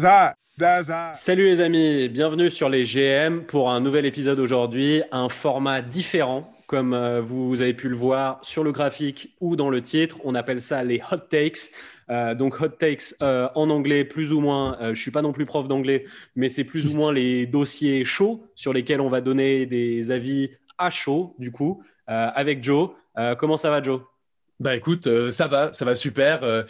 that's hot. That's hot. Salut les amis, bienvenue sur les GM pour un nouvel épisode aujourd'hui, un format différent. Comme euh, vous avez pu le voir sur le graphique ou dans le titre, on appelle ça les hot takes. Euh, donc hot takes euh, en anglais, plus ou moins. Euh, je suis pas non plus prof d'anglais, mais c'est plus ou moins les dossiers chauds sur lesquels on va donner des avis à chaud, du coup, avec Joe. Comment ça va, Joe? Bah écoute, euh, ça va, ça va super. Euh,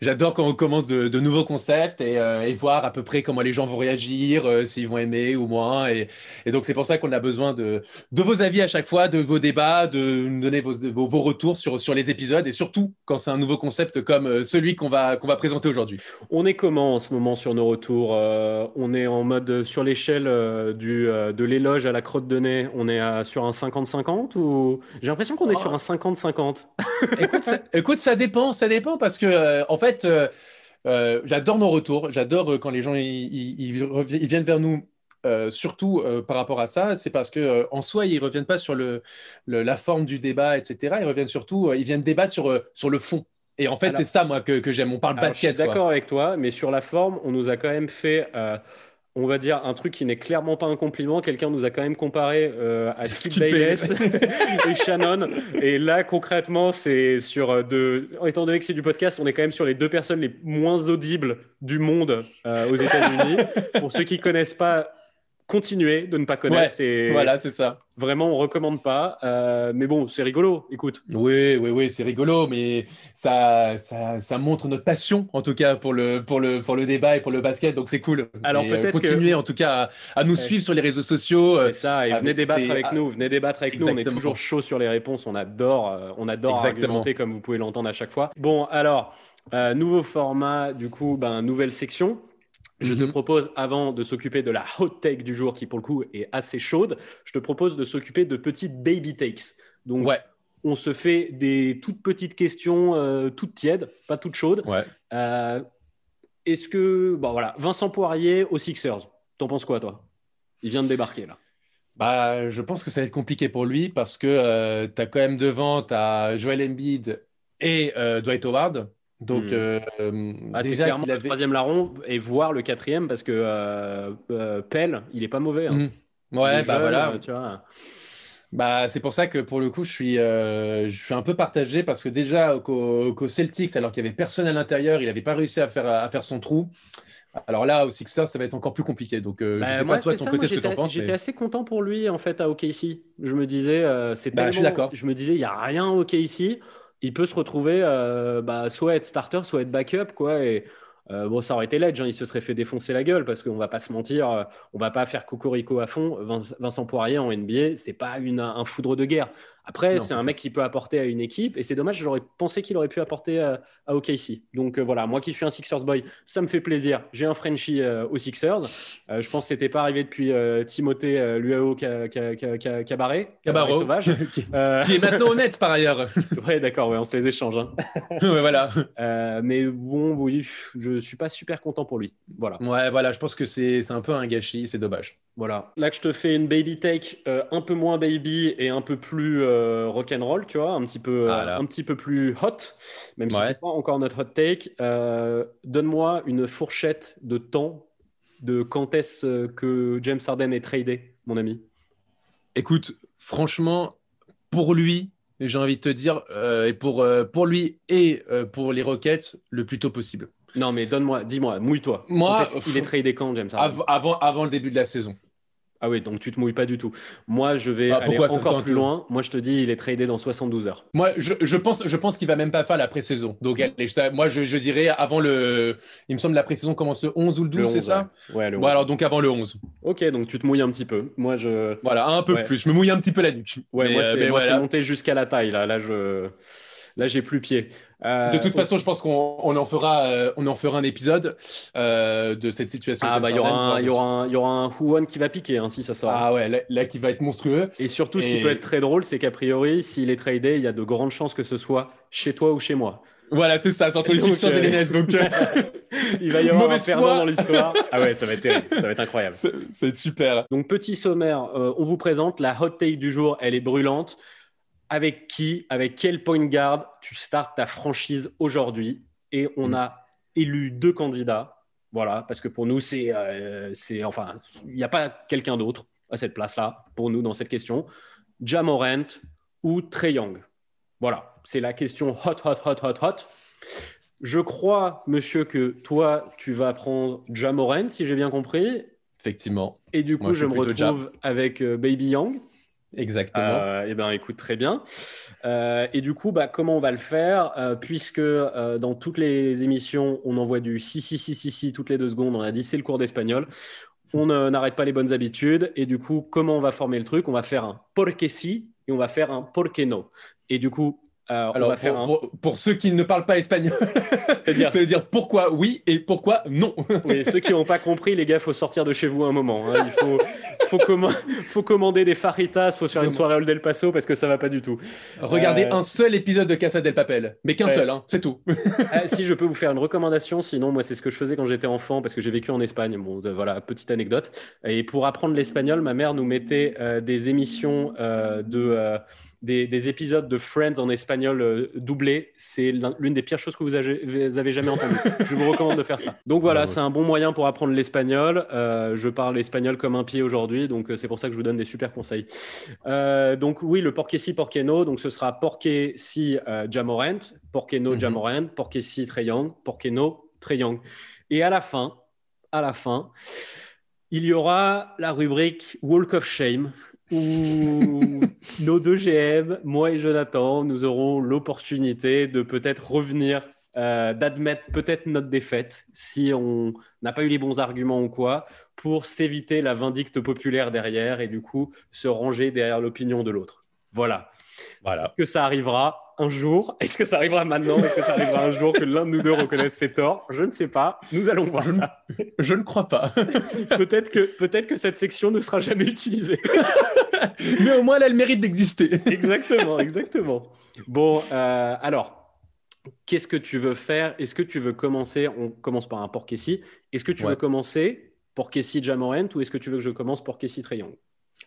J'adore quand on commence de, de nouveaux concepts et, euh, et voir à peu près comment les gens vont réagir, s'ils vont aimer ou moins. Et, et donc c'est pour ça qu'on a besoin de, de vos avis à chaque fois, de vos débats, de nous donner vos, vos, vos retours sur, sur les épisodes et surtout quand c'est un nouveau concept comme celui qu'on va, qu'on va présenter aujourd'hui. On est comment en ce moment sur nos retours On est en mode sur l'échelle du de l'éloge à la crotte de nez. On est à- sur un 50-50 ou j'ai l'impression qu'on est Oh. sur un 50-50. Écoute, ça, écoute, ça dépend, ça dépend parce que euh, en fait, euh, euh, j'adore nos retours, j'adore quand les gens ils, viennent vers nous. euh, surtout par rapport à ça, c'est parce que en soi ils reviennent pas sur le, le- la forme du débat, etc. Ils reviennent surtout, ils viennent débattre sur sur le fond. Et en fait, c'est ça moi que, que j'aime. On parle Alors, basket. je suis d'accord avec toi, mais sur la forme, on nous a quand même fait, on va dire, un truc qui n'est clairement pas un compliment. Quelqu'un nous a quand même comparé euh, à Skip Bayless et Shannon. Et là, concrètement, c'est sur euh, de. Étant donné que c'est du podcast, on est quand même sur les deux personnes les moins audibles du monde euh, aux États-Unis. Pour ceux qui connaissent pas, continuez de ne pas connaître. Ouais, Voilà, c'est ça. vraiment, on recommande pas. Euh, mais bon, c'est rigolo. Écoute. Oui, oui, oui, c'est rigolo, mais ça, ça, ça montre notre passion, en tout cas, pour le, pour le, pour le débat et pour le basket, donc c'est cool. Alors, euh, peut-être que- continuez, en tout cas, à, à nous Ouais. suivre sur les réseaux sociaux. euh, C'est ça, et venez débattre avec ah, nous, venez débattre avec nous, on est toujours chaud sur les réponses, on adore, on adore Exactement. argumenter comme vous pouvez l'entendre à chaque fois. Bon, alors, euh, nouveau format, du coup, ben, nouvelle section. Je te Mhm. propose, avant de s'occuper de la hot take du jour, qui pour le coup est assez chaude, je te propose de s'occuper de petites baby takes. Donc, Ouais, on se fait des toutes petites questions, euh, toutes tièdes, pas toutes chaudes. ouais. Euh, Est-ce que, bon voilà, Vincent Poirier aux Sixers, t'en penses quoi, toi? Il vient de débarquer là. Bah, je pense que ça va être compliqué pour lui parce que tu as quand même devant, tu as Joel Embiid et euh, Dwight Howard. Donc, Mhm. euh, Ah, c'est déjà clairement qu'il le avait. troisième larron et voir le quatrième parce que euh, euh, Pell, il est pas mauvais. hein. Il Ouais, bah jeune, voilà. euh, tu vois. Bah, c'est pour ça que pour le coup, je suis, euh, je suis un peu partagé parce que déjà qu'au qu'au Celtics, alors qu'il n'y avait personne à l'intérieur, il n'avait pas réussi à faire, à faire son trou. Alors là, au Sixers, ça va être encore plus compliqué. Donc, euh, Bah, je sais moi, pas toi de ton ça, côté moi, ce que tu en j'étais- penses. J'étais mais- assez content pour lui en fait à OKC. Je me disais, euh, c'est Bah, je suis tellement- d'accord. Je me disais, il y a rien à OKC. Il peut se retrouver euh, bah, soit être starter, soit être backup, quoi. Et euh, bon, ça aurait été ledge. hein, il se serait fait défoncer la gueule parce qu'on va pas se mentir, euh, on va pas faire cocorico à fond. Vin- Vincent Poirier en NBA, c'est pas un foudre de guerre. Après, c'est un clair. mec qui peut apporter à une équipe et c'est dommage. J'aurais pensé qu'il aurait pu apporter à, à OKC. Donc euh, voilà, moi qui suis un Sixers boy, ça me fait plaisir. J'ai un Frenchie euh, aux Sixers. Euh, je pense que c'était pas arrivé depuis Timothée Luao Ca- Ca- Ca- Ca- Cabaret, sauvage. qui, qui est maintenant honnête par ailleurs. ouais, d'accord, ouais, on se les échange. hein. ouais, voilà. Mais bon, oui, je suis pas super content pour lui. Voilà. Ouais, voilà, je pense que c'est un peu un gâchis, c'est dommage. Voilà. Là je te fais une baby take euh, un peu moins baby et un peu plus euh, rock'n'roll, tu vois, un petit peu, euh, Voilà. un petit peu plus hot, même si c'est pas encore notre hot take. Euh, Donne-moi une fourchette de temps de quand est-ce que James Harden est tradé, mon ami. Écoute, franchement, pour lui, j'ai envie de te dire, et pour, pour lui et pour les Rockets, le plus tôt possible. Non, mais donne-moi, dis-moi, mouille-toi. Moi, qu'il est tradé quand, James Harden avant, avant le début de la saison. Ah oui, donc tu te mouilles pas du tout. Moi, je vais Ah, aller ça encore plus loin. Moi, je te dis, il est tradé dans 72 heures. Moi, je, je pense, je pense qu'il va même pas faire la pré-saison. Donc, allez, je t'a- moi, je, je dirais avant le. Il me semble que la pré-saison commence le 11 ou le 12, Le c'est 11, ça? Ouais, Ouais, le Bon, 11. alors, donc avant le 11. Ok, donc tu te mouilles un petit peu. Moi, je. Voilà, un peu Ouais. plus. Je me mouille un petit peu la nuque. Ouais, Mais, moi, euh, voilà. c'est monté jusqu'à la taille. Là, là, je. Là, j'ai plus pied. Euh, De toute façon, je pense qu'on on en fera, euh, on en fera un épisode euh, de cette situation. Ah, bah, il y aura un, il y aura un, il y aura un Who-One qui va piquer hein, si ça sort. Ah ouais, là, là, qui va être monstrueux. Et surtout, ce qui peut être très drôle, c'est qu'a priori, s'il est tradé, il y a de grandes chances que ce soit chez toi ou chez moi. Voilà, c'est ça, c'est entre les Sixers et les Nets. Donc, Il va y avoir un perdant dans l'histoire. Ah ouais, ça va être terrible. Ça va être incroyable. c'est c'est super. Donc, petit sommaire, euh, on vous présente la hot take du jour. Elle est brûlante. Avec qui, avec quel point guard tu startes ta franchise aujourd'hui Et on Mm. a élu deux candidats. Voilà, parce que pour nous, c'est, euh, c'est enfin, il n'y a pas quelqu'un d'autre à cette place-là pour nous dans cette question. Jamorant ou Trey Young. Voilà, c'est la question hot, hot, hot, hot, hot. Je crois, monsieur, que toi, tu vas prendre Jamorant, si j'ai bien compris. Effectivement. Et du coup, Moi, je me retrouve avec euh, Baby Young. Exactement. eh bien, écoute, très bien. Euh, et du coup, bah, comment on va le faire Euh, Puisque euh, dans toutes les émissions, on envoie du si, si, si, si, si toutes les deux secondes. On a dit c'est le cours d'espagnol. On euh, n'arrête pas les bonnes habitudes. Et du coup, comment on va former le truc? On va faire un porque si et on va faire un porque no. Et du coup, euh, on Alors, va faire pour, un. pour- pour ceux qui ne parlent pas espagnol, C'est-à-dire- ça veut dire pourquoi oui et pourquoi non. Oui, ceux qui n'ont pas compris, les gars, faut sortir de chez vous un moment. hein. Il faut, faut, comma- faut commander des faritas, faut se faire une soirée Old del Paso parce que ça va pas du tout. Regardez Euh, un seul épisode de Casa del Papel, mais qu'un Ouais. seul, hein, c'est tout. Ah, si je peux vous faire une recommandation, sinon moi c'est ce que je faisais quand j'étais enfant parce que j'ai vécu en Espagne. Bon, de- voilà, petite anecdote. Et pour apprendre l'espagnol, ma mère nous mettait euh, des émissions euh, de euh, des, des épisodes de Friends en espagnol euh, doublés. C'est l'un- l'une des pires choses que vous avez, vous avez jamais entendues. je vous recommande de faire ça. Donc voilà, c'est un bon moyen pour apprendre l'espagnol. Euh, je parle espagnol comme un pied aujourd'hui, donc euh, c'est pour ça que je vous donne des super conseils. Euh, donc oui, le porque si, porque no. Donc ce sera porque si Jamorant, porque no Mhm. Jamorant, porque si Trae Young, porque no. Et à la fin, à la fin, il y aura la rubrique Walk of Shame où nos deux GM, moi et Jonathan, nous aurons l'opportunité de peut-être revenir, euh, d'admettre peut-être notre défaite si on n'a pas eu les bons arguments ou quoi, pour s'éviter la vindicte populaire derrière et du coup se ranger derrière l'opinion de l'autre. Voilà. Voilà. Que ça arrivera un jour Est-ce que ça arrivera maintenant Est-ce que ça arrivera un jour que l'un de nous deux reconnaisse ses torts? Je ne sais pas. Nous allons voir Je- ça. Je ne crois pas. Peut-être que, peut-être que cette section ne sera jamais utilisée. mais au moins, elle a le mérite d'exister. exactement, exactement. Bon, euh, alors, qu'est-ce que tu veux faire? Est-ce que tu veux commencer? On commence par un Porkessi. Est-ce que tu Ouais. veux commencer Porkessi Jamorant ou est-ce que tu veux que je commence Porkessi Trayong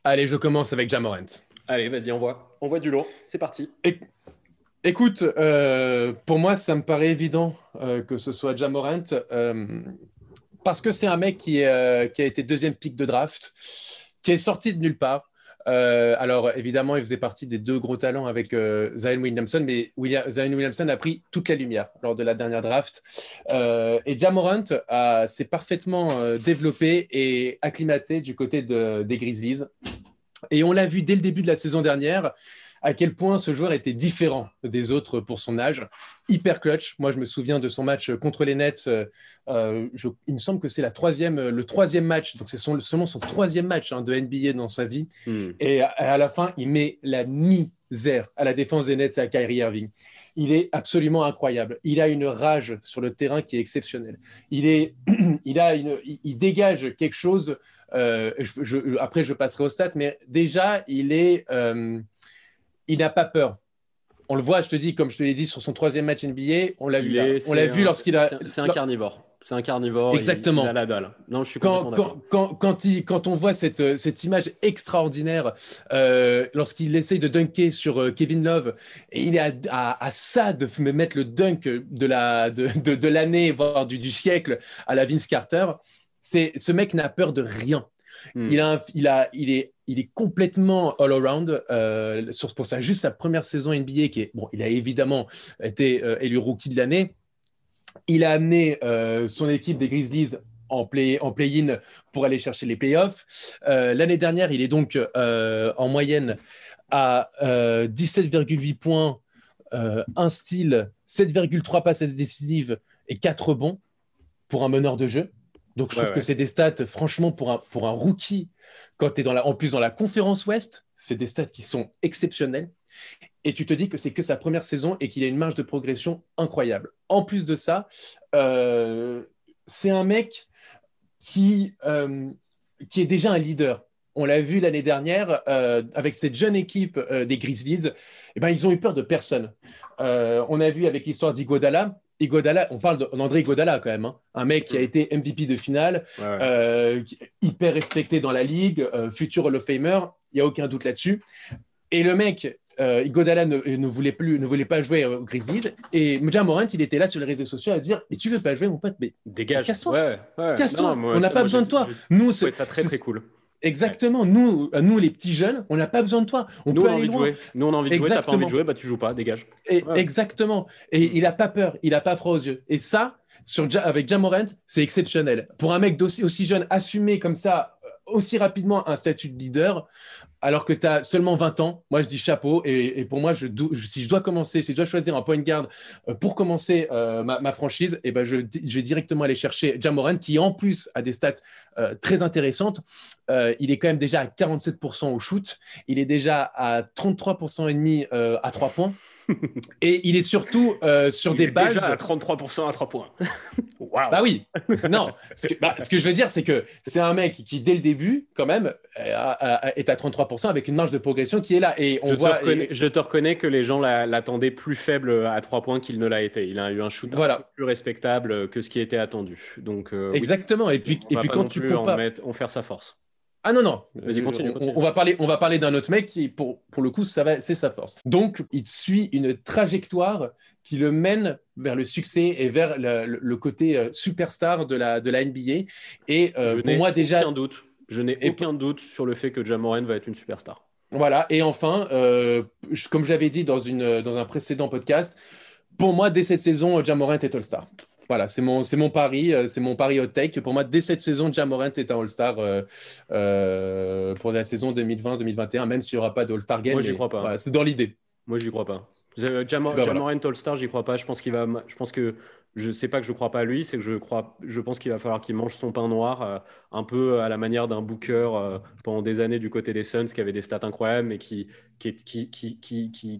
Allez, je commence avec Jamorant. Allez, vas-y, envoie. Envoie du lourd. C'est parti. Écoute, euh, pour moi, ça me paraît évident euh, que ce soit Jamorant euh, parce que c'est un mec euh, qui a été deuxième pick de draft, qui est sorti de nulle part. Alors, évidemment, il faisait partie des deux gros talents avec Zion Williamson, mais William, Zion Williamson a pris toute la lumière lors de la dernière draft. Et Jamorant s'est parfaitement développé et acclimaté du côté de- des Grizzlies. Et on l'a vu dès le début de la saison dernière à quel point ce joueur était différent des autres pour son âge. Hyper clutch. Moi, je me souviens de son match contre les Nets. euh, euh, je- il me semble que c'est la troisième, le troisième match. Donc, c'est son- seulement son troisième match hein, de NBA dans sa vie. Hmm. Et à, à la fin, il met la misère à la défense des Nets et à Kyrie Irving. Il est absolument incroyable. Il a une rage sur le terrain qui est exceptionnelle. Il, est, il, a une, il, dégage quelque chose. euh, je- je- après, je passerai au stats, mais déjà, il est, euh, il n'a pas peur. On le voit, je te dis, comme je te l'ai dit, sur son troisième match NBA, on l'a vu, est- on l'a vu lorsqu'il a. c'est- un carnivore. C'est un carnivore. Exactement. Il, a la dalle. Non, je suis quand, quand, quand, quand, il- quand on voit cette, euh, cette image extraordinaire euh, lorsqu'il essaye de dunker sur euh, Kevin Love, et il est à, à- à ça de mettre le dunk de la de, de, de l'année, voire du, du siècle à la Vince Carter, c'est ce mec n'a peur de rien. Hmm. Il, a il, a, il, est, il est complètement all-around. Euh, sur, pour ça, juste sa première saison NBA, qui est, bon, il a évidemment été euh, élu rookie de l'année. Il a amené euh, son équipe des Grizzlies en play- en play-in pour aller chercher les playoffs. L'année dernière, il est donc en moyenne à euh, 17,8 points, un style, 7,3 passes décisives et 4 rebonds pour un meneur de jeu. Donc je Ouais, trouve que c'est des stats, franchement, pour un, pour un rookie, quand tu es dans la, en plus dans la conférence Ouest, c'est des stats qui sont exceptionnels. Et tu te dis que c'est que sa première saison et qu'il a une marge de progression incroyable. En plus de ça, euh, c'est un mec qui, euh, qui est déjà un leader. On l'a vu l'année dernière euh, avec cette jeune équipe des Grizzlies. Eh ben, ils ont eu peur de personne. On a vu avec l'histoire d'Igodala. Igodala, on parle d'André Igodala quand même, hein. un mec qui a été MVP de finale, Ouais, euh, hyper respecté dans la ligue, euh, futur Hall of Famer, il n'y a aucun doute là-dessus. Et le mec, euh, Igodala ne, ne, voulait plus, ne voulait pas jouer aux Grizzlies. Et Jamorant, il était là sur les réseaux sociaux à dire Mais tu veux pas jouer, mon pote Mais dégage. Casse-toi. Ouais, ouais. Casse-toi. On n'a pas moi, besoin de toi. Nous, c'est- ça très très cool. Exactement. Nous, euh, nous, les petits jeunes, on n'a pas besoin de toi. On Nous peut on a aller envie de loin. jouer. Nous on a envie de jouer. T'as pas envie Exactement. de jouer, bah tu joues pas. Dégage. Et- Ouais. Exactement. Et il n'a pas peur, il n'a pas froid aux yeux. Et ça, sur, Ja- avec Jamorant, c'est exceptionnel. Pour un mec d'aussi aussi jeune, assumer comme ça, euh, aussi rapidement un statut de leader, alors que tu as seulement 20 ans, moi je dis chapeau. Et, pour moi, si je dois commencer, si je dois choisir un point guard euh, pour commencer euh, ma, franchise, et ben je, vais directement aller chercher Jamorant, qui en plus a des stats euh, très intéressantes. Il est quand même déjà à 47% au shoot. Il est déjà à 33% et demi à 3 points. Et il est surtout euh, sur Il des est bases. Déjà à 33% à 3 points. Waouh. Bah oui, non. Ce que, bah, ce que je veux dire, c'est que c'est un mec qui, dès le début, quand même, euh, est à 33% avec une marge de progression qui est là. Et on je, voit. te reconnais, je te reconnais que les gens la- l'attendaient plus faible à 3 points qu'il ne l'a été. Il a eu un shoot un Voilà. peu plus respectable que ce qui était attendu. Donc, euh, oui, Exactement. Et puis, et puis pas quand tu plus en, compares. mettre- en faire sa force. Ah non, non. Vas-y, continue, On- continue. On, va parler, on va parler d'un autre mec qui, pour, pour le coup, ça va, c'est sa force. Donc, il suit une trajectoire qui le mène vers le succès et vers le, côté euh, superstar de la, de la NBA. Et euh, pour moi, déjà, aucun doute. Je n'ai aucun doute sur le fait que Jamoran va être une superstar. Voilà, et enfin, euh, comme je l'avais dit dans, une, dans un précédent podcast, pour moi, dès cette saison, Jamorant est All-Star. Voilà, c'est mon, c'est mon pari, euh, c'est mon pari hot take. Pour moi, dès cette saison, Jamorant est un All-Star euh, euh, pour la saison 2020-2021, même s'il n'y aura pas de All-Star Game. Moi, j'y crois pas. voilà, c'est dans l'idée. Moi, j'y crois pas. Euh, Jamo- Ben voilà. Jamorant All-Star, j'y crois pas. Je pense qu'il va. Je pense que je sais pas que je crois pas à lui, c'est que je crois. Je pense qu'il va falloir qu'il mange son pain noir, euh, un peu à la manière d'un Booker euh, pendant des années du côté des Suns, qui avait des stats incroyables, mais qui qui qui qui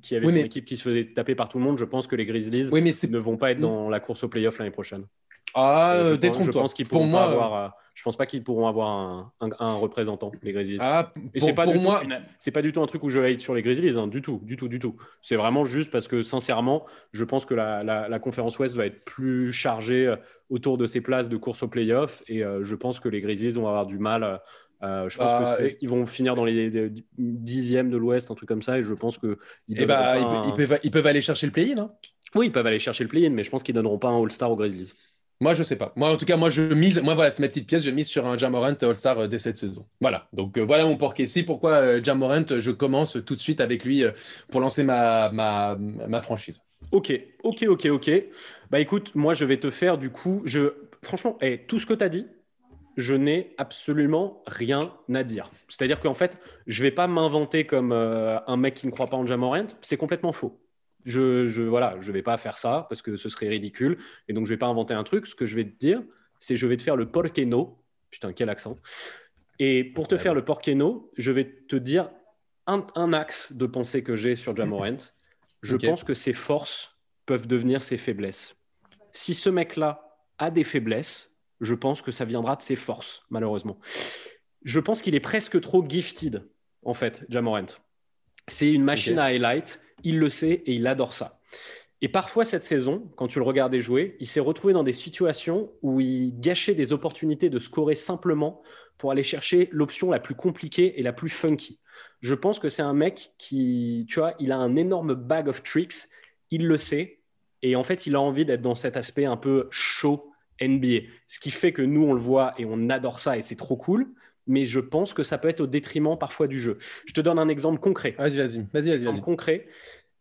qui, avait Oui, son mais- équipe qui se faisait taper par tout le monde. Je pense que les Grizzlies Oui, mais ne vont pas être dans la course au playoff l'année prochaine. Ah, Euh, je euh, pense- détrompe-toi. qu'ils Pour moi, pas avoir. Je pense pas qu'ils pourront avoir un, un- un représentant, les Grizzlies. ah, Et pour, c'est pas, pour du tout moi, c'est pas du tout un truc où je hate sur les Grizzlies, hein, du tout, du tout, du tout. C'est vraiment juste parce que sincèrement, je pense que la, la- la conférence Ouest va être plus chargée euh, autour de ces places de course au playoff et euh, je pense que les Grizzlies vont avoir du mal. euh, je pense qu'ils vont finir dans les, les dixièmes de l'Ouest, un truc comme ça, et je pense que ils eh ils, un- ils peuvent, ils peuvent aller chercher le play-in. hein. Oui, ils peuvent aller chercher le play-in, mais je pense qu'ils donneront pas un All-Star aux Grizzlies. Moi, je sais pas. Moi, en tout cas, moi, je mise. Moi, voilà, c'est ma petite pièce. Je mise sur un Jamorant All-Star euh, dès cette saison. Voilà. Donc, euh, voilà mon porc ici. Pourquoi euh, Jamorant Je commence tout de suite avec lui euh, pour lancer ma, ma, ma franchise. Ok, ok, ok, ok. Bah écoute, moi je vais te faire du coup, je franchement, eh, tout ce que tu as dit, je n'ai absolument rien à dire. C'est-à-dire qu'en fait, je vais pas m'inventer comme euh, un mec qui ne croit pas en Jamorant, c'est complètement faux. Je, je voilà, je vais pas faire ça parce que ce serait ridicule et donc je vais pas inventer un truc. Ce que je vais te dire, c'est je vais te faire le porqueno. Putain, quel accent. Et pour te Ouais. faire le porqueno, je vais te dire un, un axe de pensée que j'ai sur Jamorant. Je pense que ses forces peuvent devenir ses faiblesses. Si ce mec-là a des faiblesses, je pense que ça viendra de ses forces, malheureusement. Je pense qu'il est presque trop gifted, en fait, Jamorant. C'est une machine à highlight, il le sait et il adore ça. Et parfois, cette saison, quand tu le regardais jouer, il s'est retrouvé dans des situations où il gâchait des opportunités de scorer simplement pour aller chercher l'option la plus compliquée et la plus funky. Je pense que c'est un mec qui, tu vois, il a un énorme bag of tricks, il le sait, et en fait, il a envie d'être dans cet aspect un peu chaud NBA. Ce qui fait que nous, on le voit et on adore ça et c'est trop cool, mais je pense que ça peut être au détriment parfois du jeu. Je te donne un exemple concret. Vas-y, vas-y, vas-y, vas-y, En vas-y. concret,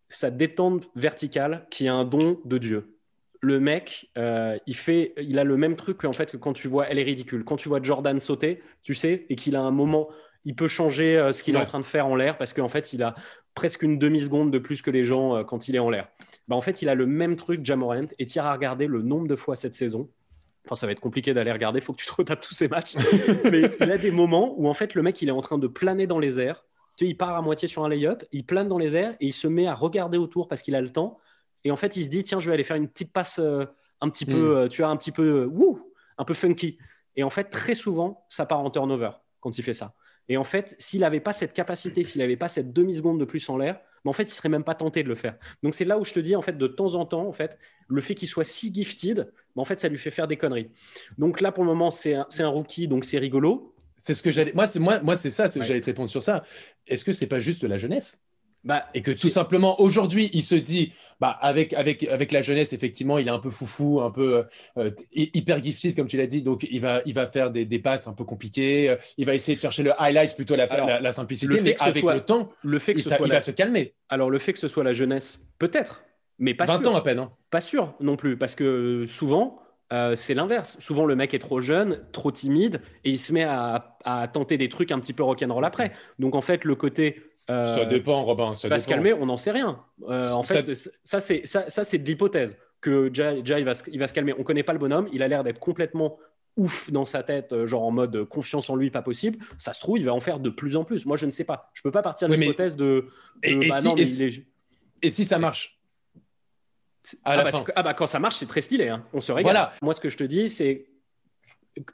sa détente verticale qui est un don de Dieu. Le mec, euh, il fait, il a le même truc qu'en fait que quand tu vois, elle est ridicule. Quand tu vois Jordan sauter, tu sais, et qu'il a un moment, il peut changer euh, ce qu'il est en train de faire en l'air parce qu'en fait, il a presque une demi seconde de plus que les gens euh, quand il est en l'air. Bah, en fait, il a le même truc Jamorant et tu iras regarder le nombre de fois cette saison. Enfin, ça va être compliqué d'aller regarder, il faut que tu te retapes tous ces matchs. Mais il a des moments où en fait le mec il est en train de planer dans les airs. Tu sais, il part à moitié sur un lay-up, il plane dans les airs et il se met à regarder autour parce qu'il a le temps. Et en fait, il se dit tiens, je vais aller faire une petite passe euh, un petit peu, Mm. euh, tu vois, un petit peu, euh, wouh, un peu funky. Et en fait, très souvent, ça part en turnover quand il fait ça. Et en fait, s'il n'avait pas cette capacité, s'il n'avait pas cette demi-seconde de plus en l'air, mais en fait, il serait même pas tenté de le faire. Donc c'est là où je te dis, en fait, de temps en temps, en fait, le fait qu'il soit si gifted, bah, en fait, ça lui fait faire des conneries. Donc là, pour le moment, c'est un, rookie, donc c'est rigolo. C'est ce que j'allais. Moi, c'est moi, moi, c'est ça. Ouais. J'allais te répondre sur ça. Est-ce que c'est pas juste de la jeunesse? Bah, et que tout simplement, aujourd'hui, il se dit, bah, avec, avec, avec la jeunesse, effectivement, il est un peu foufou, un peu euh, hyper gifted, comme tu l'as dit. Donc, il va, il va faire des, des, passes un peu compliquées. Euh, il va essayer de chercher le highlight plutôt la, la, simplicité. mais avec le temps, le fait que il, il va se calmer. Alors, le fait que ce soit la jeunesse, peut-être, mais pas 20 ans à peine. Hein. Pas sûr non plus, parce que souvent, euh, c'est l'inverse. Souvent, le mec est trop jeune, trop timide, et il se met à, à tenter des trucs un petit peu rock'n'roll après. Donc, en fait, le côté euh, ça dépend, Robin. Ça va se calmer, on n'en sait rien. Euh, en fait, ça, c'est ça, c'est de l'hypothèse que Jay, il, va, il va se calmer. On connaît pas le bonhomme. Il a l'air d'être complètement ouf dans sa tête, euh, genre en mode confiance en lui, pas possible. Ça se trouve, il va en faire de plus en plus. Moi, je ne sais pas. Je peux pas partir de l'hypothèse de. Et, bah si, et, si, ça marche? Ah, bah, ah, bah, quand ça marche, c'est très stylé. Hein. On se régale. Voilà. Moi, ce que je te dis, c'est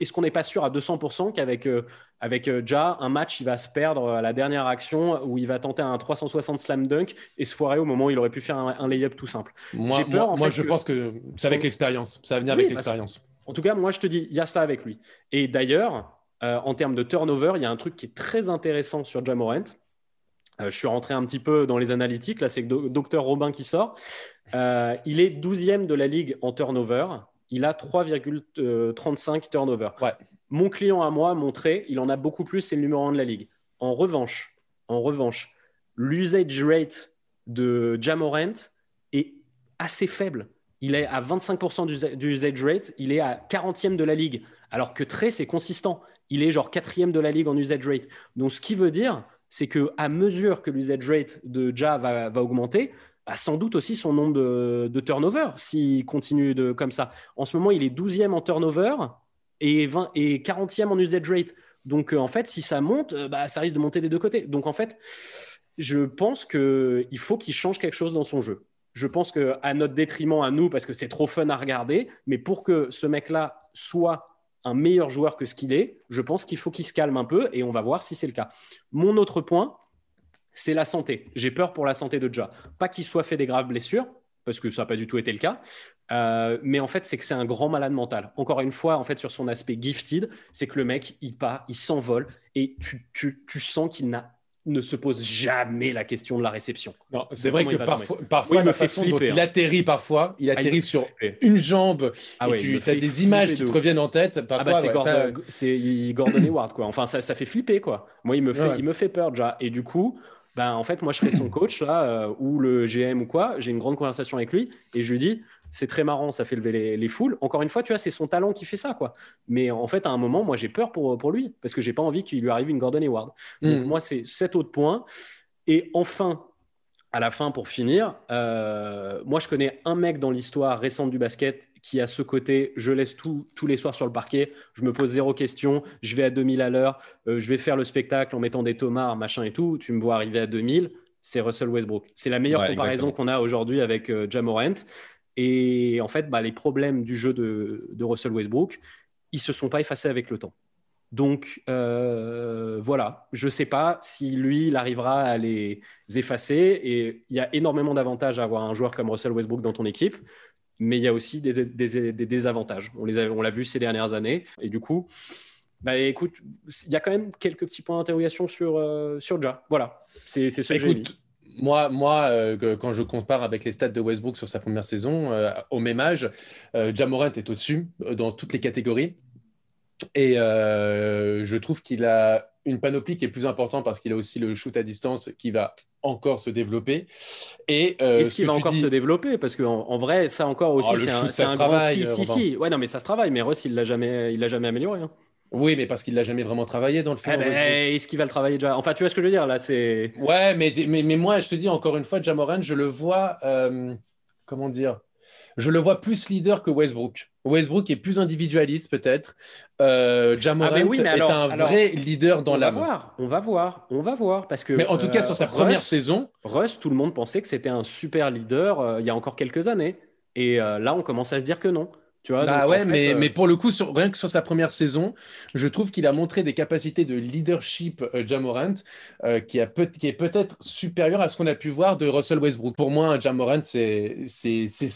est-ce qu'on n'est pas sûr à 200% qu'avec euh, avec euh, Ja, un match, il va se perdre à la dernière action où il va tenter un 360 slam dunk et se foirer au moment où il aurait pu faire un, layup tout simple? Moi, moi, je pense que c'est avec l'expérience. Ça va venir avec l'expérience. En tout cas, moi, je te dis, il y a ça avec lui. Et d'ailleurs, euh, en termes de turnover, il y a un truc qui est très intéressant sur Ja Morant. je suis rentré un petit peu dans les analytiques. Là, c'est Docteur Robin qui sort. il est 12e de la ligue en turnover il a 3,35 turnover. Ouais. Mon client à moi montré, il en a beaucoup plus, c'est le numéro 1 de la ligue. En revanche, en revanche, l'usage rate de Jamorant est assez faible. Il est à 25% d'usage rate, il est à 40e de la ligue. Alors que Trey, c'est consistant. Il est genre 4e de la ligue en usage rate. Donc, ce qui veut dire, c'est que à mesure que l'usage rate de Ja va, va augmenter, sans doute aussi son nombre de, turnover s'il continue de, comme ça. En ce moment, il est 12e en turnover et, 20, et 40e en usage rate. Donc, euh, en fait, si ça monte, euh, bah, ça risque de monter des deux côtés. Donc, en fait, je pense qu'il faut qu'il change quelque chose dans son jeu. Je pense qu'à notre détriment, à nous, parce que c'est trop fun à regarder, mais pour que ce mec-là soit un meilleur joueur que ce qu'il est, je pense qu'il faut qu'il se calme un peu et on va voir si c'est le cas. Mon autre point, c'est la santé. J'ai peur pour la santé de Ja. Pas qu'il soit fait des graves blessures, parce que ça n'a pas du tout été le cas. Euh, mais en fait, c'est que c'est un grand malade mental. Encore une fois, en fait, sur son aspect gifted, c'est que le mec, il part, il s'envole, et tu, tu, sens qu'il n'a ne se pose jamais la question de la réception. Non, c'est vrai que parfois, parfois la façon dont il hein. atterrit parfois, il ah, atterrit sur une jambe ah et tu as des images qui te reviennent en tête. Ah bah, c'est Gordon, Hayward quoi. Enfin ça, ça fait flipper quoi. Moi il me fait, il me fait peur déjà et du coup ben, en fait, moi, je serais son coach, là, euh, ou le GM ou quoi. J'ai une grande conversation avec lui et je lui dis c'est très marrant, ça fait lever les, foules. Encore une fois, tu vois, c'est son talent qui fait ça, quoi. Mais en fait, à un moment, moi, j'ai peur pour, pour lui parce que j'ai pas envie qu'il lui arrive une Gordon Hayward. Donc, mm. moi, c'est cet autre point. Et enfin, à la fin, pour finir, euh, moi, je connais un mec dans l'histoire récente du basket qui a ce côté, je laisse tout tous les soirs sur le parquet, je me pose zéro question, je vais à 2000 à l'heure, euh, je vais faire le spectacle en mettant des tomates, machin et tout, tu me vois arriver à 2000, c'est Russell Westbrook. C'est la meilleure comparaison qu'on a aujourd'hui avec euh, Jamorant. Et en fait, bah, les problèmes du jeu de, de Russell Westbrook, ils se sont pas effacés avec le temps. Donc euh, voilà, je ne sais pas si lui, il arrivera à les effacer. Et il y a énormément d'avantages à avoir un joueur comme Russell Westbrook dans ton équipe mais il y a aussi des, désavantages. On l'a vu ces dernières années. Et du coup, bah, écoute, il y a quand même quelques petits points d'interrogation sur, euh, sur Ja. Voilà, c'est ce que j'ai moi, moi euh, quand je compare avec les stats de Westbrook sur sa première saison, euh, au même âge, Jamorant est au-dessus dans toutes les catégories. Et je trouve qu'il a une panoplie qui est plus importante parce qu'il a aussi le shoot à distance qui va encore se développer. Et euh, est-ce qu'il va encore se développer Parce qu'en en, vrai, ça encore aussi, oh, c'est un, un grand si, si, si. Ouais, non, mais ça se travaille. Mais Ross, il l'a jamais, il l'a jamais amélioré. Hein. Oui, mais parce qu'il l'a jamais vraiment travaillé dans le fond. Eh ben, est-ce qu'il va le travailler déjà? Enfin, tu vois ce que je veux dire là C'est. Ouais, mais, mais, mais moi, je te dis encore une fois, Jamoran, je le vois. Euh, comment dire je le vois plus leader que Westbrook. Westbrook est plus individualiste peut-être. Euh, Jamorant ah, est un vrai leader dans la. On va voir, on va voir parce que. Mais en tout cas sur sa euh, première saison, Russ, tout le monde pensait que c'était un super leader euh, il y a encore quelques années, et euh, là on commence à se dire que non. Tu vois, bah ouais, mais, euh, mais pour le coup, sur, rien que sur sa première saison, je trouve qu'il a montré des capacités de leadership euh, Jamorant euh, qui, a peut, qui est peut-être supérieur à ce qu'on a pu voir de Russell Westbrook. Pour moi, Jamorant, c'est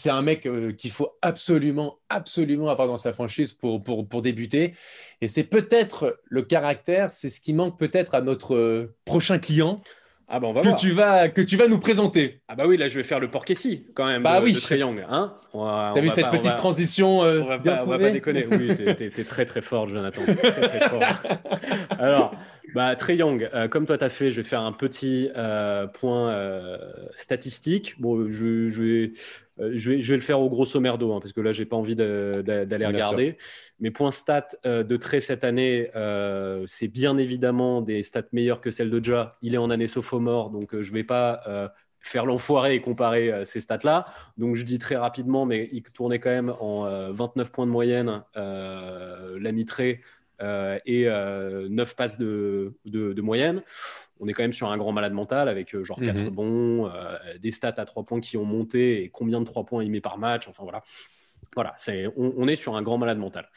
un mec qu'il faut absolument, absolument avoir dans sa franchise pour, pour, pour débuter. Et c'est peut-être le caractère, c'est ce qui manque peut-être à notre prochain client. Ah bah on va que voir. tu vas que tu vas nous présenter. Ah bah oui, là je vais faire le porc-essi quand même. Bah de, oui. de Young, hein T'as vu cette pas- on petite va- transition euh, On va, bien pas, on va pas déconner. Oui, t'es très très fort, Jonathan. Très, très fort. Alors, bah, Trey Young, euh, comme toi t'as fait, je vais faire un petit euh, point euh, statistique. Bon, je, je vais, je, vais, je vais le faire au grosso merdo, hein, parce que là, j'ai pas envie d'aller regarder. Mes points stats de Trey cette année, c'est bien évidemment des stats meilleures que celles de Ja. Il est en année sophomore, donc je vais pas faire l'enfoiré et comparer euh, ces stats-là. Donc je dis très rapidement, mais il tournait quand même en euh, 29 points de moyenne, euh, la mitrée, euh, et euh, 9 passes de, de- de moyenne. On est quand même sur un grand malade mental avec euh, genre 4 Mhm. bons, euh, des stats à 3 points qui ont monté et combien de 3 points il met par match. Enfin voilà. Voilà, c'est, on, on est sur un grand malade mental.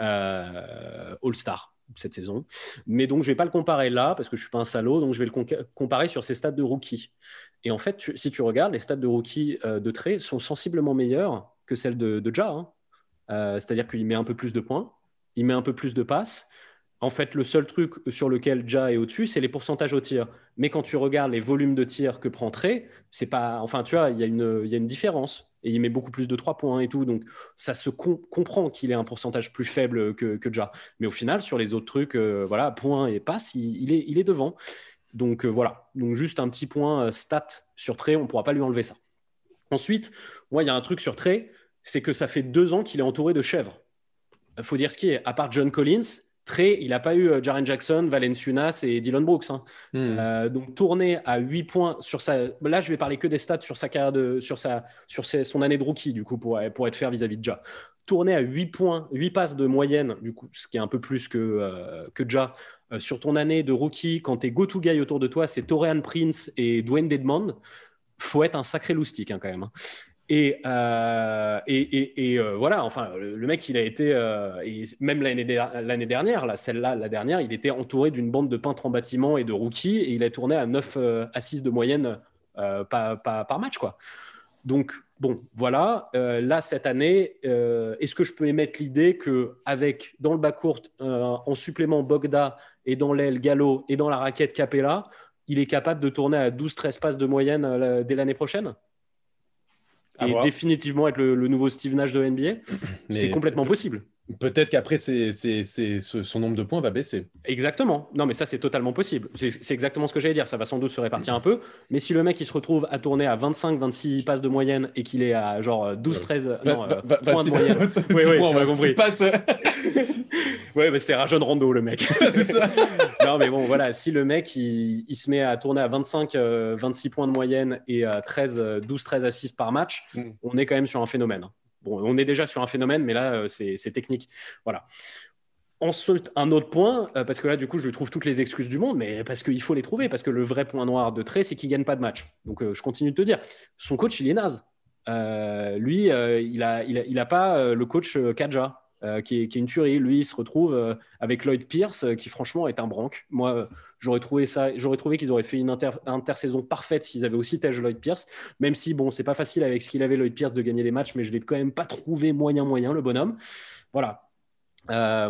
Euh, All-Star cette saison. Mais donc, je vais pas le comparer là parce que je suis pas un salaud, donc je vais le comparer sur ses stats de rookie. Et en fait, tu- si tu regardes, les stats de rookie euh, de Trey sont sensiblement meilleures que celles de, de Ja. hein. Euh, c'est-à-dire qu'il met un peu plus de points, il met un peu plus de passes. En fait, le seul truc sur lequel Ja est au-dessus, c'est les pourcentages au tir. Mais quand tu regardes les volumes de tir que prend Trey, c'est pas. Enfin, tu vois, il y, y a une différence. Et il met beaucoup plus de 3 points et tout. Donc, ça se com- comprend qu'il ait un pourcentage plus faible que, Ja. Mais au final, sur les autres trucs, euh, voilà, points et passes, il, il est, il est devant. Donc, euh, voilà. Donc, juste un petit point euh, stat sur Trey, on ne pourra pas lui enlever ça. Ensuite, il y a un truc sur Trey, c'est que ça fait deux ans qu'il est entouré de chèvres. Il faut dire ce qui est. À part John Collins, Trey, il n'a pas eu euh, Jaren Jackson, Valenciunas et Dylan Brooks. hein. Hmm. Euh, donc tourner à 8 points sur sa. Là, je vais parler que des stats sur sa carrière de, sur sa, sur ses- son année de rookie du coup pour, pour être fair vis-à-vis de Ja. Tourner à 8 points, 8 passes de moyenne du coup, ce qui est un peu plus que euh, que Ja euh, sur ton année de rookie quand tes go-to guy autour de toi, c'est Torian Prince et Dwayne Dedmon. Faut être un sacré loustique hein, quand même. Et, euh, euh, voilà, enfin, le, mec, il a été, euh, même l'année der- l'année dernière, là, celle-là, la dernière, il était entouré d'une bande de peintres en bâtiment et de rookies, et il a tourné à 9 euh, à 6 de moyenne par, par- match, quoi. Donc, bon, voilà. Là, cette année, est-ce que je peux émettre l'idée que avec dans le bas court, en supplément Bogda, et dans l'aile Gallo, et dans la raquette Capella, il est capable de tourner à 12-13 passes de moyenne dès l'année prochaine? Et voir. définitivement être le, le nouveau Steve Nash de NBA, c'est complètement possible. Peut-être qu'après, son nombre de points va baisser. Exactement. Non, mais ça, c'est totalement possible. C'est exactement ce que j'allais dire. Ça va sans doute se répartir un peu. Mais si le mec, il se retrouve à tourner à 25, 26 passes de moyenne et qu'il est à genre 12, 13 non, Va- euh, points de 26 moyenne. points, Oui, oui, points, tu m'as ouais, compris. Ouais, mais c'est Rajon Rondo, le mec. ça. non, mais bon, voilà. Si le mec, il, il se met à tourner à 25, euh, 26 points de moyenne et à 13, euh, 12, 13 assists par match, Mm. on est quand même sur un phénomène. Bon, on est déjà sur un phénomène, mais là, euh, c'est technique. Voilà. Ensuite, un autre point, euh, parce que là, du coup, je lui trouve toutes les excuses du monde, mais parce qu'il faut les trouver, parce que le vrai point noir de Trey, c'est qu'il gagne pas de match. Donc, euh, je continue de te dire, son coach, il est naze. Euh, lui, euh, il a, il a, il a pas euh, le coach euh, Kaja, euh, qui, est, qui est une tuerie. Lui, il se retrouve euh, avec Lloyd Pierce, euh, qui franchement est un branque. Moi, j'aurais trouvé ça, j'aurais trouvé qu'ils auraient fait une inter- intersaison parfaite s'ils avaient aussi Tej Lloyd Pierce. Même si, bon, c'est pas facile avec ce qu'il avait Lloyd Pierce de gagner des matchs, mais je l'ai quand même pas trouvé moyen moyen le bonhomme. Voilà.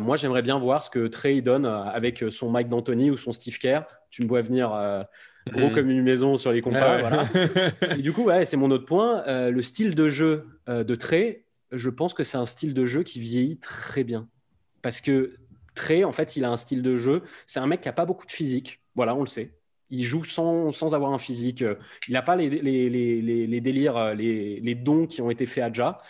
Moi, j'aimerais bien voir ce que Trey donne avec son Mike D'Antoni ou son Steve Kerr. Tu me vois venir gros Mhm. comme une maison sur les compas. Ouais. voilà. Et du coup, ouais, c'est mon autre point. Euh, le style de jeu euh, de Trey, je pense que c'est un style de jeu qui vieillit très bien. Parce que Trey, en fait, il a un style de jeu. C'est un mec qui n'a pas beaucoup de physique. Voilà, on le sait. Il joue sans, sans avoir un physique. Euh, Il n'a pas les, les, les, les, délires, euh, les, dons qui ont été faits à Ja.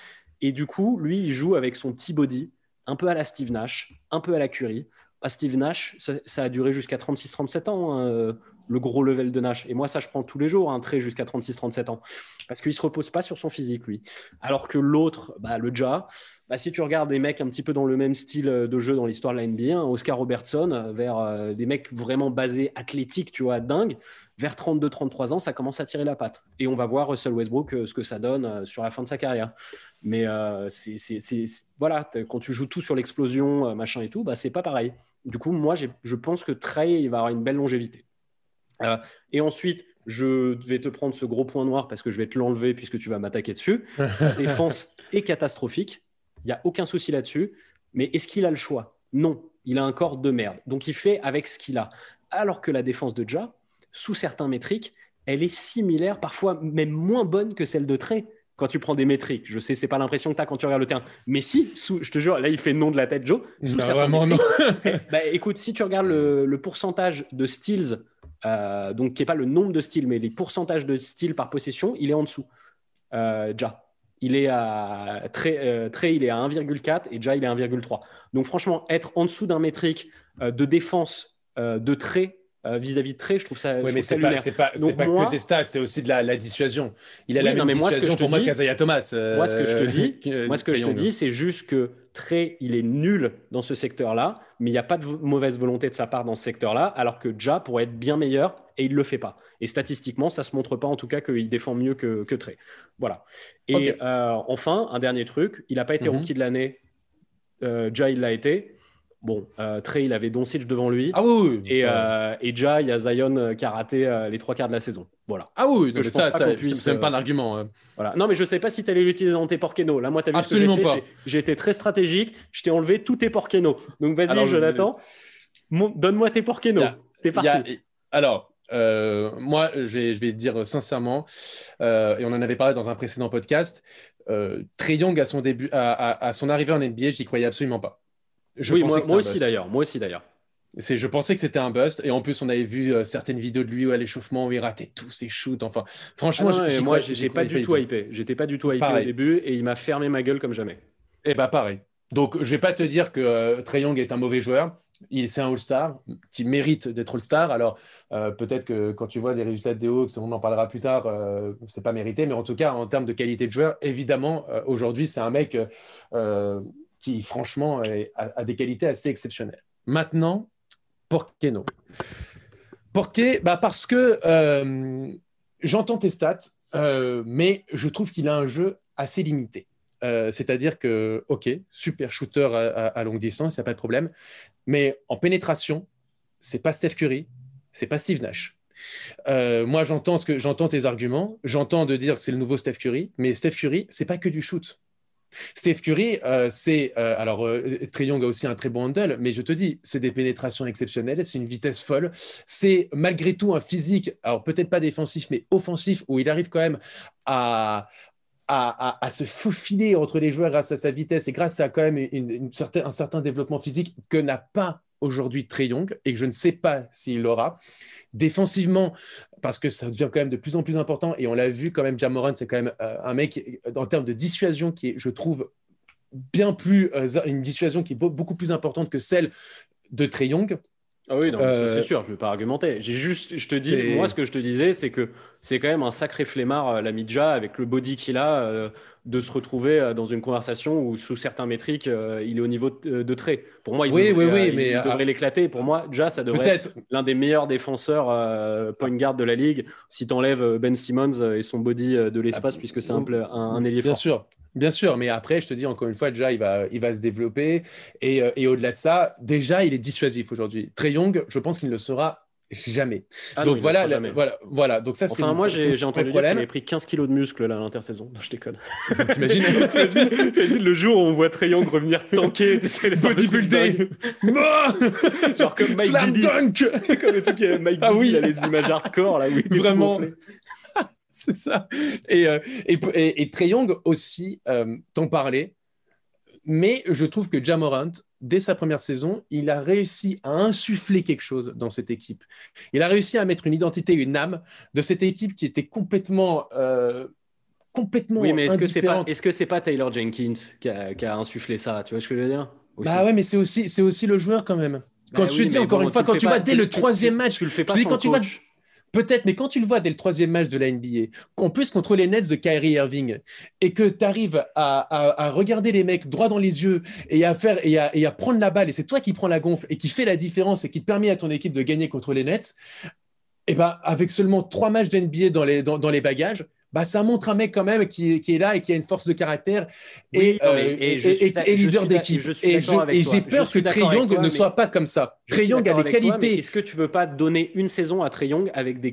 Et du coup, lui, il joue avec son petit body, un peu à la Steve Nash, un peu à la Curry. À Steve Nash, ça, ça a duré jusqu'à 36-37 ans, hein, euh, le gros level de Nash. Et moi, ça, je prends tous les jours, un trait jusqu'à 36-37 ans. Parce qu'il ne se repose pas sur son physique, lui. Alors que l'autre, bah, le Ja, bah, si tu regardes des mecs un petit peu dans le même style de jeu dans l'histoire de la NBA, hein, Oscar Robertson, euh, vers euh, des mecs vraiment basés athlétiques, tu vois, dingue, vers 32-33 ans, ça commence à tirer la patte. Et on va voir Russell Westbrook euh, ce que ça donne euh, sur la fin de sa carrière. Mais euh, c'est, c'est- voilà, quand tu joues tout sur l'explosion, euh, machin et tout, bah, c'est pas pareil. Du coup, moi, je pense que Trey, il va avoir une belle longévité. Euh, et ensuite, je vais te prendre ce gros point noir parce que je vais te l'enlever puisque tu vas m'attaquer dessus. La défense est catastrophique. Il n'y a aucun souci là-dessus. Mais est-ce qu'il a le choix? Non. Il a un corps de merde. Donc il fait avec ce qu'il a. Alors que la défense de Ja, sous certains métriques, elle est similaire, parfois même moins bonne que celle de Trey quand tu prends des métriques. Je sais, c'est pas l'impression que tu as quand tu regardes le terrain. Mais si, je te jure, là, il fait non de la tête, Joe. Sous bah, vraiment non. Bah, écoute, si tu regardes le, pourcentage de steals, euh, donc qui n'est pas le nombre de steals, mais les pourcentages de steals par possession, il est en dessous. Euh. Il est à euh, il est à 1,4 et Ja, il est à 1,3. Donc franchement, être en dessous d'un métrique de défense de trait euh, vis-à-vis de Trey, je trouve ça. Oui, mais c'est pas, pas, pas que des stats, c'est aussi de la, la, dissuasion. Il a la même dissuasion moi, ce que pour moi qu'Azaya Thomas. moi, ce que je te dis, moi, ce que je te dis, c'est juste que Trey, il est nul dans ce secteur-là, mais il n'y a pas de mauvaise volonté de sa part dans ce secteur-là, alors que Ja pourrait être bien meilleur et il ne le fait pas. Et statistiquement, ça ne se montre pas en tout cas qu'il défend mieux que, que Trey. Voilà. Et euh, enfin, un dernier truc, il n'a pas été mhm. rookie de l'année. Euh, ja, il l'a été. Bon, euh, Trey, il avait Doncic devant lui. Ah oui, et, euh, et déjà, il y a Zion euh, qui a raté euh, les trois quarts de la saison. Voilà. Ah oui, ça, ça c'est même pas un argument. Hein. Voilà. Non, mais je sais pas si tu allais l'utiliser dans tes porqueno. Là, moi, tu as vu Absolument ce que j'ai fait. J'ai été très stratégique. Je t'ai enlevé tous tes porqueno. Donc, vas-y, Jonathan. Donne-moi tes porqueno. T'es parti. Alors, moi, je vais, je dire sincèrement, et on en avait parlé dans un précédent podcast, Trey Young, à son, début, à, à son arrivée en NBA, j'y croyais absolument pas oui, moi, aussi d'ailleurs. Moi aussi d'ailleurs. C'est, je pensais que c'était un bust. Et en plus, on avait vu euh, certaines vidéos de lui à l'échauffement où il ratait tous ses shoots. Enfin, franchement, ah moi, j'ai pas du tout hypé. J'étais pas du tout hypé au début et il m'a fermé ma gueule comme jamais. Et eh bah, pareil. Donc, je vais pas te dire que euh, Trey Young est un mauvais joueur. Il, c'est un All-Star qui mérite d'être All-Star. Alors, euh, peut-être que quand tu vois les résultats des Hawks, on en parlera plus tard, c'est pas mérité. Mais en tout cas, en termes de qualité de joueur, évidemment, aujourd'hui, c'est un mec qui franchement a, des qualités assez exceptionnelles. Maintenant, Porqueno. Porqué, bah parce que euh, j'entends tes stats, euh, mais je trouve qu'il a un jeu assez limité. Euh, c'est-à-dire que, ok, super shooter à, longue distance, il n'y a pas de problème, mais en pénétration, c'est pas Steph Curry, c'est pas Steve Nash. moi, j'entends j'entends tes arguments. J'entends de dire que c'est le nouveau Steph Curry, mais Steph Curry, c'est pas que du shoot. Steph Curry, euh, c'est. Euh, alors, euh, Young a aussi un très bon handle, mais je te dis, c'est des pénétrations exceptionnelles, c'est une vitesse folle. C'est malgré tout un physique, alors peut-être pas défensif, mais offensif, où il arrive quand même à, à, se faufiler entre les joueurs grâce à sa vitesse et grâce à quand même une, un certain développement physique que n'a pas aujourd'hui Trey Young et que je ne sais pas s'il l'aura. Défensivement, parce que ça devient quand même de plus en plus important, et on l'a vu quand même, Jamoran, c'est quand même euh, un mec, en termes de dissuasion, qui est, je trouve, bien plus, euh, une dissuasion qui est beaucoup plus importante que celle de Trey Young. Ah oui, euh, c'est sûr, je ne vais pas argumenter. J'ai juste, je te dis, moi, ce que je te disais, c'est que c'est quand même un sacré flemmard, la Midja, avec le body qu'il a de se retrouver euh, dans une conversation où, sous certains métriques, euh, il est au niveau de, trait. Pour moi, il oui, devrait, oui, oui, il, mais devrait l'éclater. Pour moi, déjà, ça devrait être l'un des meilleurs défenseurs point guard de la ligue. Si tu enlèves Ben Simmons et son body de l'espace, ah, puisque c'est un, un, un ailier Bien sûr. Bien sûr, mais après, je te dis encore une fois, déjà, il va, il va se développer. Et, et au-delà de ça, déjà, il est dissuasif aujourd'hui. Trey Young, je pense qu'il ne le sera Jamais. Ah donc voilà, voilà, voilà. Donc ça, c'est. Enfin, moi, j'ai entendu dire qu'il avait pris 15 kilos de muscle là l'intersaison. je déconne. T'imagines le jour où on voit Triangle revenir tanker, tu sais, bodybuilding, genre comme Mike Slam dunk, comme le truc Mike ah oui, il a les images hardcore là, oui, vraiment. c'est ça. Et, euh, et, et, et Trey Young aussi, euh, t'en parlais, mais je trouve que Jamorant, dès sa première saison, il a réussi à insuffler quelque chose dans cette équipe. Il a réussi à mettre une identité, une âme de cette équipe qui était complètement. Euh, complètement oui, mais est-ce que c'est pas est-ce que c'est pas Taylor Jenkins qui a, insufflé ça? Tu vois ce que je veux dire? Bah ouais, mais c'est aussi c'est aussi le joueur quand même. Quand bah je dis encore une fois, quand tu vois dès le troisième match, tu le fais pas sans quand tu vois Peut-être, mais quand tu le vois dès le troisième match de la NBA, qu'en plus contre les Nets de Kyrie Irving, et que tu arrives à, regarder les mecs droit dans les yeux et à faire et à, prendre la balle, et c'est toi qui prends la gonfle et qui fait la différence et qui permet à ton équipe de gagner contre les Nets, et eh ben avec seulement trois matchs de NBA dans les bagages, bah, ça montre un mec quand même qui, est là et qui a une force de caractère et, leader d'équipe. Et j'ai peur que Trey Young ne soit pas comme ça. Trey Young a des qualités. Est-ce que tu veux pas donner une saison à Trey Young avec des,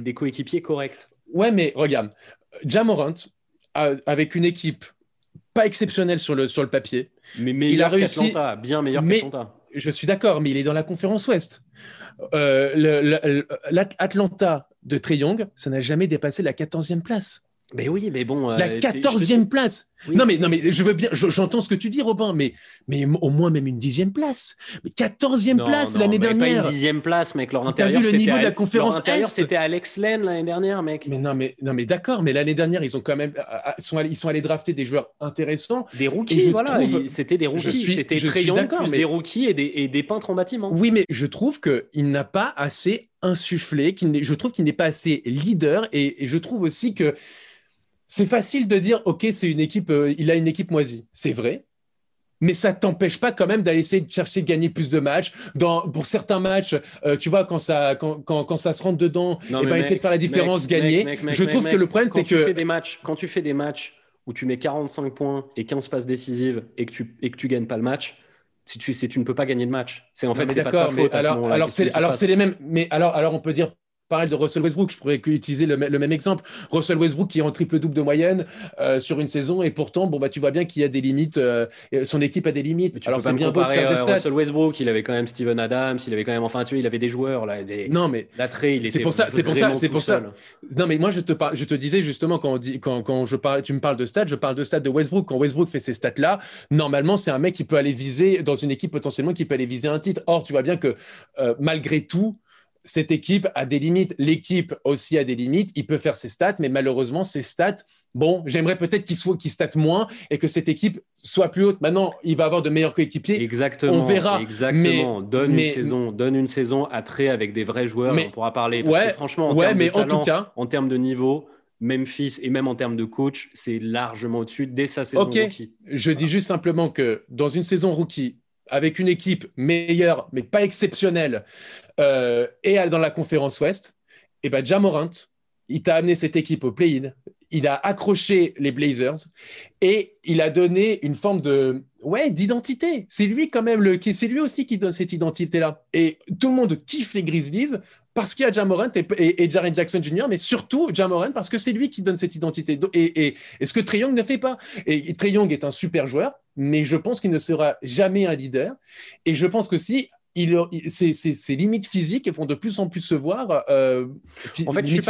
des, coéquipiers corrects? Ouais, mais regarde, Jamorant, avec une équipe pas exceptionnelle sur le, sur le papier, mais il a réussi. bien meilleur qu'Atlanta je suis d'accord, mais il est dans la conférence Ouest. Euh, L'Atlanta de Trey Young, ça n'a jamais dépassé la 14e place. Mais oui, mais bon. la 14e place. Non, mais, non, mais je veux bien, j'entends ce que tu dis, Robin, mais, mais au moins même une dixième place. Mais 14e place l'année dernière. Pas une dixième place, mec. Leur intérieur, vu le niveau de la conférence c'était Alex Len l'année dernière, mec. Mais non, mais, non, mais d'accord, mais l'année dernière, ils ont quand même, euh, sont allés, ils sont allés drafter des joueurs intéressants. Des rookies, voilà. C'était des rookies. C'était très mais... des rookies et des, et des peintres en bâtiment. Oui, mais je trouve qu'il n'a pas assez insufflé, je trouve qu'il n'est pas assez leader et, et je trouve aussi que c'est facile de dire, OK, c'est une équipe, euh, il a une équipe moisie. C'est vrai. Mais ça t'empêche pas quand même d'aller essayer de chercher de gagner plus de matchs. Dans, pour certains matchs, euh, tu vois, quand ça, quand, quand, ça se rentre dedans, et eh ben, essayer de faire la différence, gagner. je trouve que le problème, c'est que. Fais des matchs, quand tu fais des matchs où tu mets 45 points et 15 passes décisives et que tu, et que tu gagnes pas le match, si tu, tu ne peux pas gagner de match. C'est en fait, c'est pas de sa faute. alors, alors c'est les mêmes. Mais alors, alors on peut dire Pareil de Russell Westbrook, je pourrais utiliser le, même exemple. Russell Westbrook qui est en triple-double de moyenne euh, sur une saison et pourtant, bon, bah, tu vois bien qu'il y a des limites. Euh, son équipe a des limites. Alors c'est bien beau de faire des stats. Russell Westbrook, il avait quand même Steven Adams, il avait quand même, enfin, tu vois, il avait des joueurs là, des. Non mais l'attrait, il était. C'est pour ça, c'est pour ça, c'est pour ça. Non mais moi je te je te disais justement quand on dit, quand, quand je parle, tu me parles de stats, je parle de stats de Westbrook. Quand Westbrook fait ces stats là, normalement c'est un mec qui peut aller viser dans une équipe potentiellement qui peut aller viser un titre. Or tu vois bien que euh, malgré tout cette équipe a des limites. L'équipe aussi a des limites. Il peut faire ses stats, mais malheureusement, ses stats, bon, j'aimerais peut-être qu'il soit, qu'il state moins et que cette équipe soit plus haute. Maintenant, il va avoir de meilleurs coéquipiers. Exactement. On verra. Exactement. donne une saison, donne une saison à trait avec des vrais joueurs. Mais, on pourra parler. ouais, franchement, en ouais, mais en tout cas, en termes de niveau. Memphis et même en termes de coach, c'est largement au-dessus dès sa saison Ok, Je dis juste simplement que dans une saison rookie, avec une équipe meilleure, mais pas exceptionnelle, euh, et dans la conférence Ouest, et eh ben Jamorant, il t'a amené cette équipe au play-in, il a accroché les Blazers et il a donné une forme de ouais d'identité. C'est lui quand même le c'est lui aussi qui donne cette identité là. Et tout le monde kiffe les Grizzlies parce qu'il y a Jamorant et, et, Jaren Jackson Jr. mais surtout Jamorant parce que c'est lui qui donne cette identité. Et, et, ce que Trey Young ne fait pas. Et Trey Young est un super joueur, mais je pense qu'il ne sera jamais un leader. Et je pense que si il, ses, limites physiques vont de plus en plus se voir. Euh, en, fait, je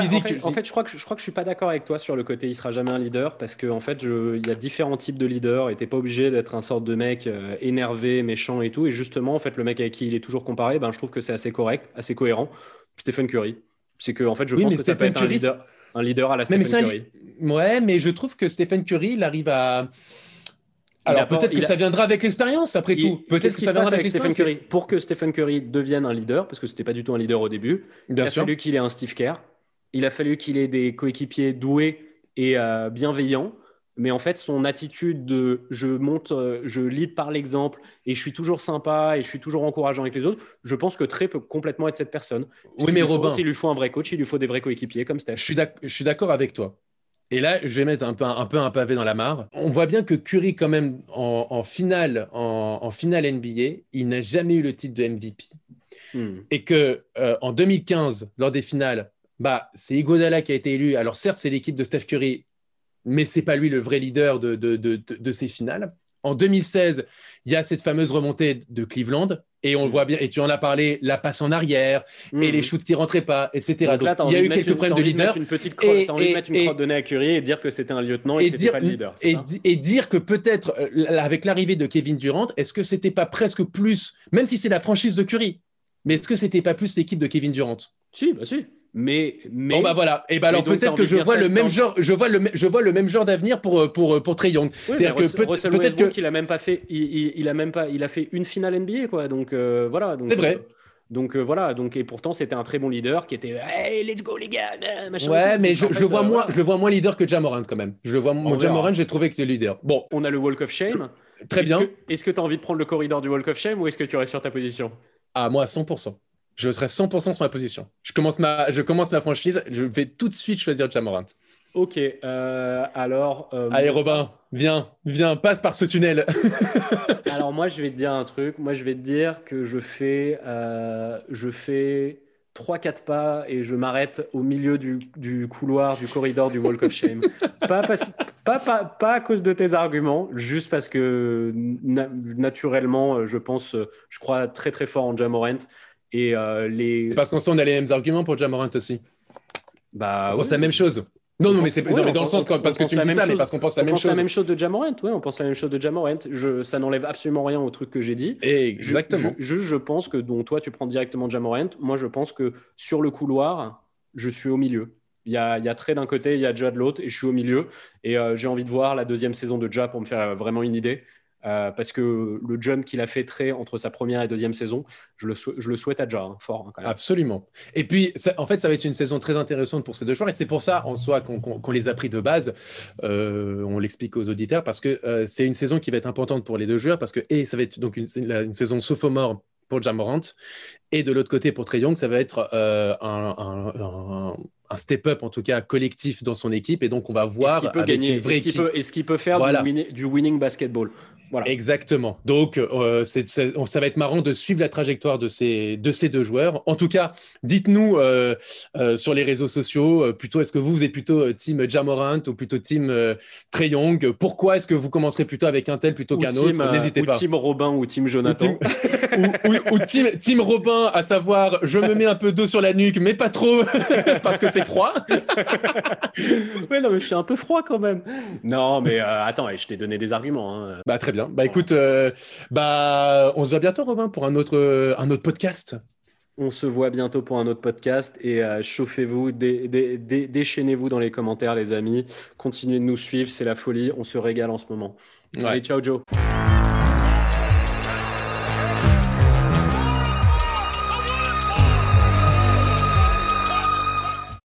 en, fait, je crois que je crois que je suis pas d'accord avec toi sur le côté il sera jamais un leader parce qu'en en fait, il y a différents types de leaders et t'es pas obligé d'être un sorte de mec euh, énervé, méchant et tout. Et justement, en fait, le mec avec qui il est toujours comparé, ben, je trouve que c'est assez correct, assez cohérent. Stephen Curry, c'est que en fait, je pense que ça peut être un leader, un leader à la Stephen Curry. Ouais, mais je trouve que Stephen Curry, il arrive à alors peut-être que ça viendra avec l'expérience, après tout. Peut-être que ça viendra avec, Stephen Curry. Pour que Stephen Curry devienne un leader, parce que c'était pas du tout un leader au début, il a fallu qu'il ait un Steve Kerr. Il a fallu qu'il ait des coéquipiers doués et euh, bienveillants. Mais en fait, son attitude de je monte, euh, je lead par l'exemple et je suis toujours sympa et je suis toujours encourageant avec les autres, je pense que Trey peut complètement être cette personne. Oui, mais Robin. S'il lui faut un vrai coach, il lui faut des vrais coéquipiers comme Steph. Je suis d'accord avec toi. Et là, je vais mettre un peu un, peu un pavé dans la mare. On voit bien que Curry, quand même, en, finale, en, finale NBA, il n'a jamais eu le titre de MVP. Hmm. Et que euh, en 2015, lors des finales, bah, c'est Iguodala qui a été élu. Alors certes, c'est l'équipe de Steph Curry, mais c'est pas lui le vrai leader de, de, de, de ces finales. En 2016, il y a cette fameuse remontée de Cleveland. Et on le voit bien, et tu en as parlé, la passe en arrière, et les shoots qui rentraient pas, etc. Donc, il y a eu quelques problèmes de leader. Une petite crotte, et, envie de mettre une crotte de nez à Curie et dire que c'était un lieutenant et, et dire, pas le leader. Et, et, dire que peut-être, euh, avec l'arrivée de Kevin Durant, est-ce que c'était pas presque plus, même si c'est la franchise de Curie, mais est-ce que c'était pas plus l'équipe de Kevin Durant? Si, bah si. Mais, mais bon bah voilà. Et bah alors peut-être que je vois le même genre je vois le je vois le même genre d'avenir pour pour pour Trey Young. C'est-à-dire que peut-être que qu'il a même pas fait il, il, a même pas il a fait une finale NBA quoi. Donc euh, voilà. C'est vrai. euh, donc euh, voilà, donc et pourtant c'était un très bon leader qui était hey let's go les gars, machin. Ouais, mais je, je le vois moins, je le vois moins leader que Jamorant quand même. Je le vois moins Jamorant, j'ai trouvé que c'était leader. Bon, on a le Walk of Shame. Très bien. Est-ce que tu as envie de prendre le corridor du Walk of Shame ou est-ce que tu restes sur ta position? Ah moi 100% je serai 100% sur ma position. Je commence ma, je commence ma franchise, je vais tout de suite choisir Jamorant. Ok, euh, alors. Euh, Allez, Robin, viens, viens, passe par ce tunnel. alors, moi, je vais te dire un truc. Moi, je vais te dire que je fais, euh, je fais 3-4 pas et je m'arrête au milieu du, du, couloir, du corridor du Walk of Shame. pas, pas, pas, pas, à cause de tes arguments, juste parce que naturellement, je pense, je crois très très fort en Jamorant. Et euh, les... Parce qu'en soi, on a les mêmes arguments pour Jamorant aussi. Bah, c'est la même chose. Non, non, mais c'est dans le sens parce que tu me dis ça, mais parce qu'on pense la même chose. On pense la même chose de Jamorant, ouais, on pense la même chose de Jamorant. Je, ça n'enlève absolument rien au truc que j'ai dit. Exactement. Je, je, pense que, dont toi, tu prends directement Jamorant. Moi, je pense que sur le couloir, je suis au milieu. Il y a, il y a Trey d'un côté, il y a Ja de l'autre, et je suis au milieu. Et euh, j'ai envie de voir la deuxième saison de Ja pour me faire vraiment une idée. Euh, parce que le jump qu'il a fait très entre sa première et deuxième saison, je le, je le souhaite à déjà hein, fort. Hein, Absolument. Et puis, en fait, ça va être une saison très intéressante pour ces deux joueurs, et c'est pour ça, en soi, qu'on les a pris de base. Euh, on l'explique aux auditeurs, parce que euh, c'est une saison qui va être importante pour les deux joueurs, parce que, et ça va être donc une, une saison sophomore pour Jamorant, et de l'autre côté, pour Trey Young, ça va être un, un step-up en tout cas collectif dans son équipe et donc on va voir est-ce qu'il peut gagner? Est-ce qu'il peut, faire du, winning basketball? Exactement. Donc, euh, ça va être marrant de suivre la trajectoire de ces, de ces deux joueurs. En tout cas, dites-nous euh, euh, sur les réseaux sociaux, plutôt est-ce que vous, vous êtes plutôt team Jamorant ou plutôt team Trey Young Pourquoi est-ce que vous commencerez plutôt avec un tel plutôt qu'un autre? N'hésitez pas. Ou team Robin ou team Jonathan. Ou, team, team, Robin, à savoir, je me mets un peu d'eau sur la nuque, mais pas trop, parce que c'est froid. oui, non, mais je suis un peu froid quand même. Non, mais attends, je t'ai donné des arguments. Hein. Bah, très bien. Bah écoute, euh, bah on se voit bientôt Robin pour un autre, euh, un autre podcast. On se voit bientôt pour un autre podcast et euh, chauffez-vous, déchaînez-vous dans les commentaires les amis. Continuez de nous suivre, c'est la folie, on se régale en ce moment. Allez, ciao Joe.